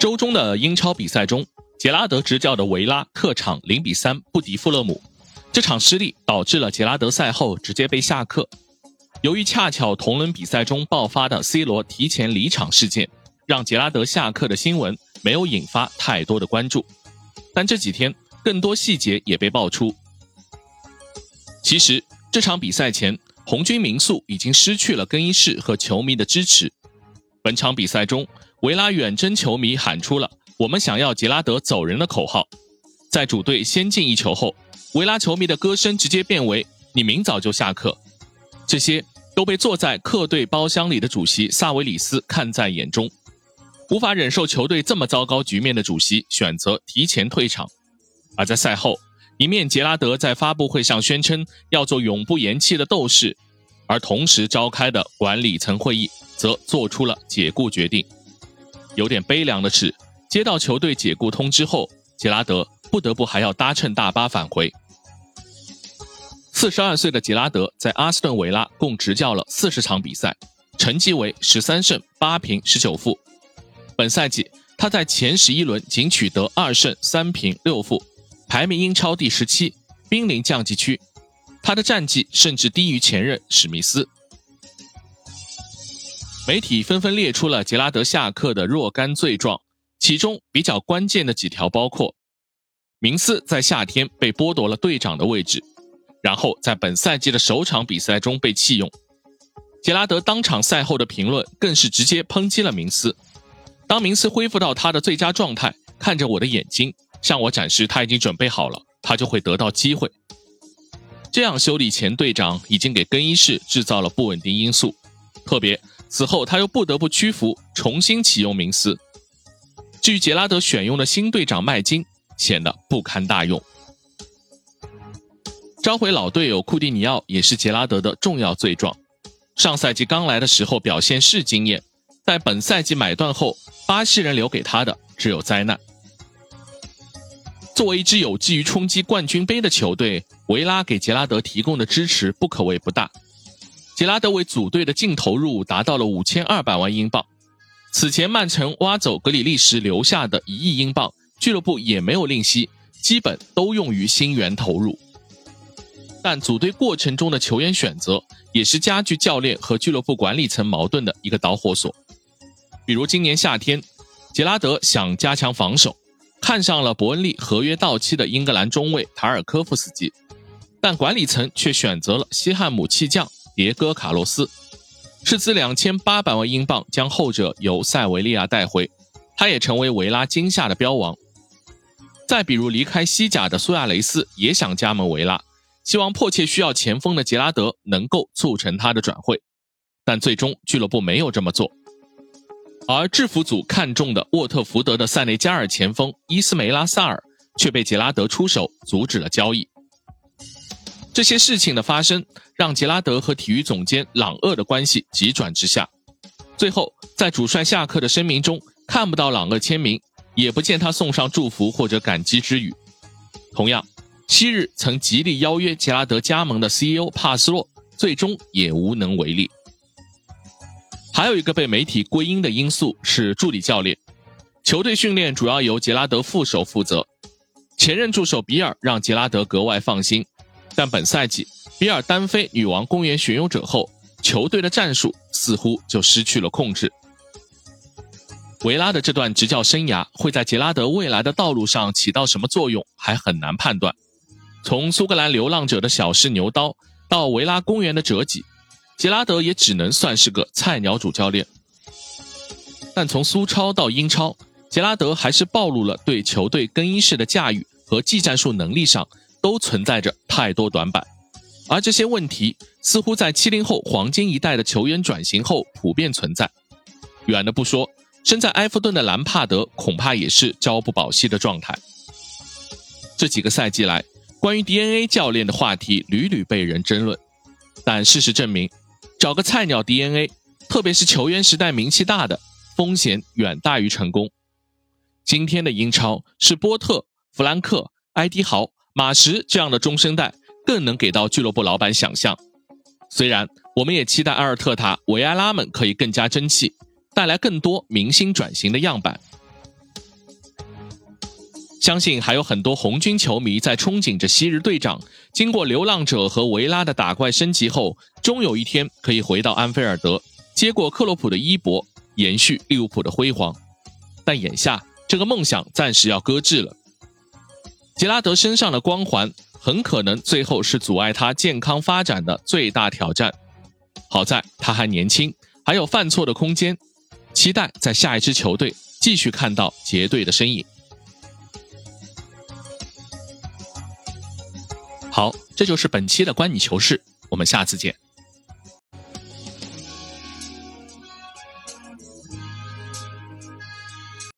周中的英超比赛中，杰拉德执教的维拉客场零比三不敌富勒姆，这场失利导致了杰拉德赛后直接被下课。由于恰巧同轮比赛中爆发的 C 罗提前离场事件，让杰拉德下课的新闻没有引发太多的关注。但这几天，更多细节也被爆出。其实这场比赛前，红军民宿已经失去了更衣室和球迷的支持。本场比赛中，维拉远征球迷喊出了“我们想要杰拉德走人”的口号。在主队先进一球后，维拉球迷的歌声直接变为“你明早就下课”。这些都被坐在客队包厢里的主席萨维里斯看在眼中，无法忍受球队这么糟糕局面的主席选择提前退场。而在赛后，一面杰拉德在发布会上宣称要做永不言弃的斗士，而同时召开的管理层会议则做出了解雇决定。有点悲凉的是，接到球队解雇通知后，杰拉德不得不还要搭乘大巴返回。四十二岁的杰拉德在阿斯顿维拉共执教了四十场比赛，成绩为十三胜八平十九负。本赛季他在前十一轮仅取得二胜三平六负，排名英超第十七，濒临降级区。他的战绩甚至低于前任史密斯。媒体纷纷列出了杰拉德下课的若干罪状，其中比较关键的几条包括：明斯在夏天被剥夺了队长的位置。然后在本赛季的首场比赛中被弃用，杰拉德当场赛后的评论更是直接抨击了明斯。当明斯恢复到他的最佳状态，看着我的眼睛，向我展示他已经准备好了，他就会得到机会。这样修理前队长已经给更衣室制造了不稳定因素，特别此后他又不得不屈服，重新启用明斯。至于杰拉德选用的新队长麦金，显得不堪大用。召回老队友库蒂尼奥也是杰拉德的重要罪状。上赛季刚来的时候表现是惊艳，在本赛季买断后，巴西人留给他的只有灾难。作为一支有志于冲击冠军杯的球队，维拉给杰拉德提供的支持不可谓不大。杰拉德为组队的净投入达到了五千二百万英镑，此前曼城挖走格里利什留下的一亿英镑，俱乐部也没有吝惜，基本都用于新援投入。但组队过程中的球员选择也是加剧教练和俱乐部管理层矛盾的一个导火索。比如今年夏天，杰拉德想加强防守，看上了伯恩利合约到期的英格兰中卫塔尔科夫斯基，但管理层却选择了西汉姆弃将迭戈卡洛斯，斥资两千八百万英镑将后者由塞维利亚带回，他也成为维拉今夏的标王。再比如离开西甲的苏亚雷斯也想加盟维拉。希望迫切需要前锋的杰拉德能够促成他的转会，但最终俱乐部没有这么做。而制服组看中的沃特福德的塞内加尔前锋伊斯梅拉萨尔却被杰拉德出手阻止了交易。这些事情的发生，让杰拉德和体育总监朗厄的关系急转直下。最后，在主帅下课的声明中，看不到朗厄签名，也不见他送上祝福或者感激之语。同样。昔日曾极力邀约杰拉德加盟的 CEO 帕斯洛，最终也无能为力。还有一个被媒体归因的因素是助理教练，球队训练主要由杰拉德副手负责。前任助手比尔让杰拉德格外放心，但本赛季比尔单飞女王公园巡游者后，球队的战术似乎就失去了控制。维拉的这段执教生涯会在杰拉德未来的道路上起到什么作用，还很难判断。从苏格兰流浪者的小试牛刀到维拉公园的折戟，杰拉德也只能算是个菜鸟主教练。但从苏超到英超，杰拉德还是暴露了对球队更衣室的驾驭和技战术能力上都存在着太多短板，而这些问题似乎在七零后黄金一代的球员转型后普遍存在。远的不说，身在埃弗顿的兰帕德恐怕也是朝不保夕的状态。这几个赛季来。关于 DNA 教练的话题屡屡被人争论，但事实证明，找个菜鸟 DNA，特别是球员时代名气大的，风险远大于成功。今天的英超是波特、弗兰克、埃迪豪、马什这样的中生代更能给到俱乐部老板想象。虽然我们也期待阿尔特塔、维埃拉们可以更加争气，带来更多明星转型的样板。相信还有很多红军球迷在憧憬着昔日队长经过流浪者和维拉的打怪升级后，终有一天可以回到安菲尔德，接过克洛普的衣钵，延续利物浦的辉煌。但眼下这个梦想暂时要搁置了。杰拉德身上的光环很可能最后是阻碍他健康发展的最大挑战。好在他还年轻，还有犯错的空间，期待在下一支球队继续看到杰队的身影。好，这就是本期的关你球事，我们下次见。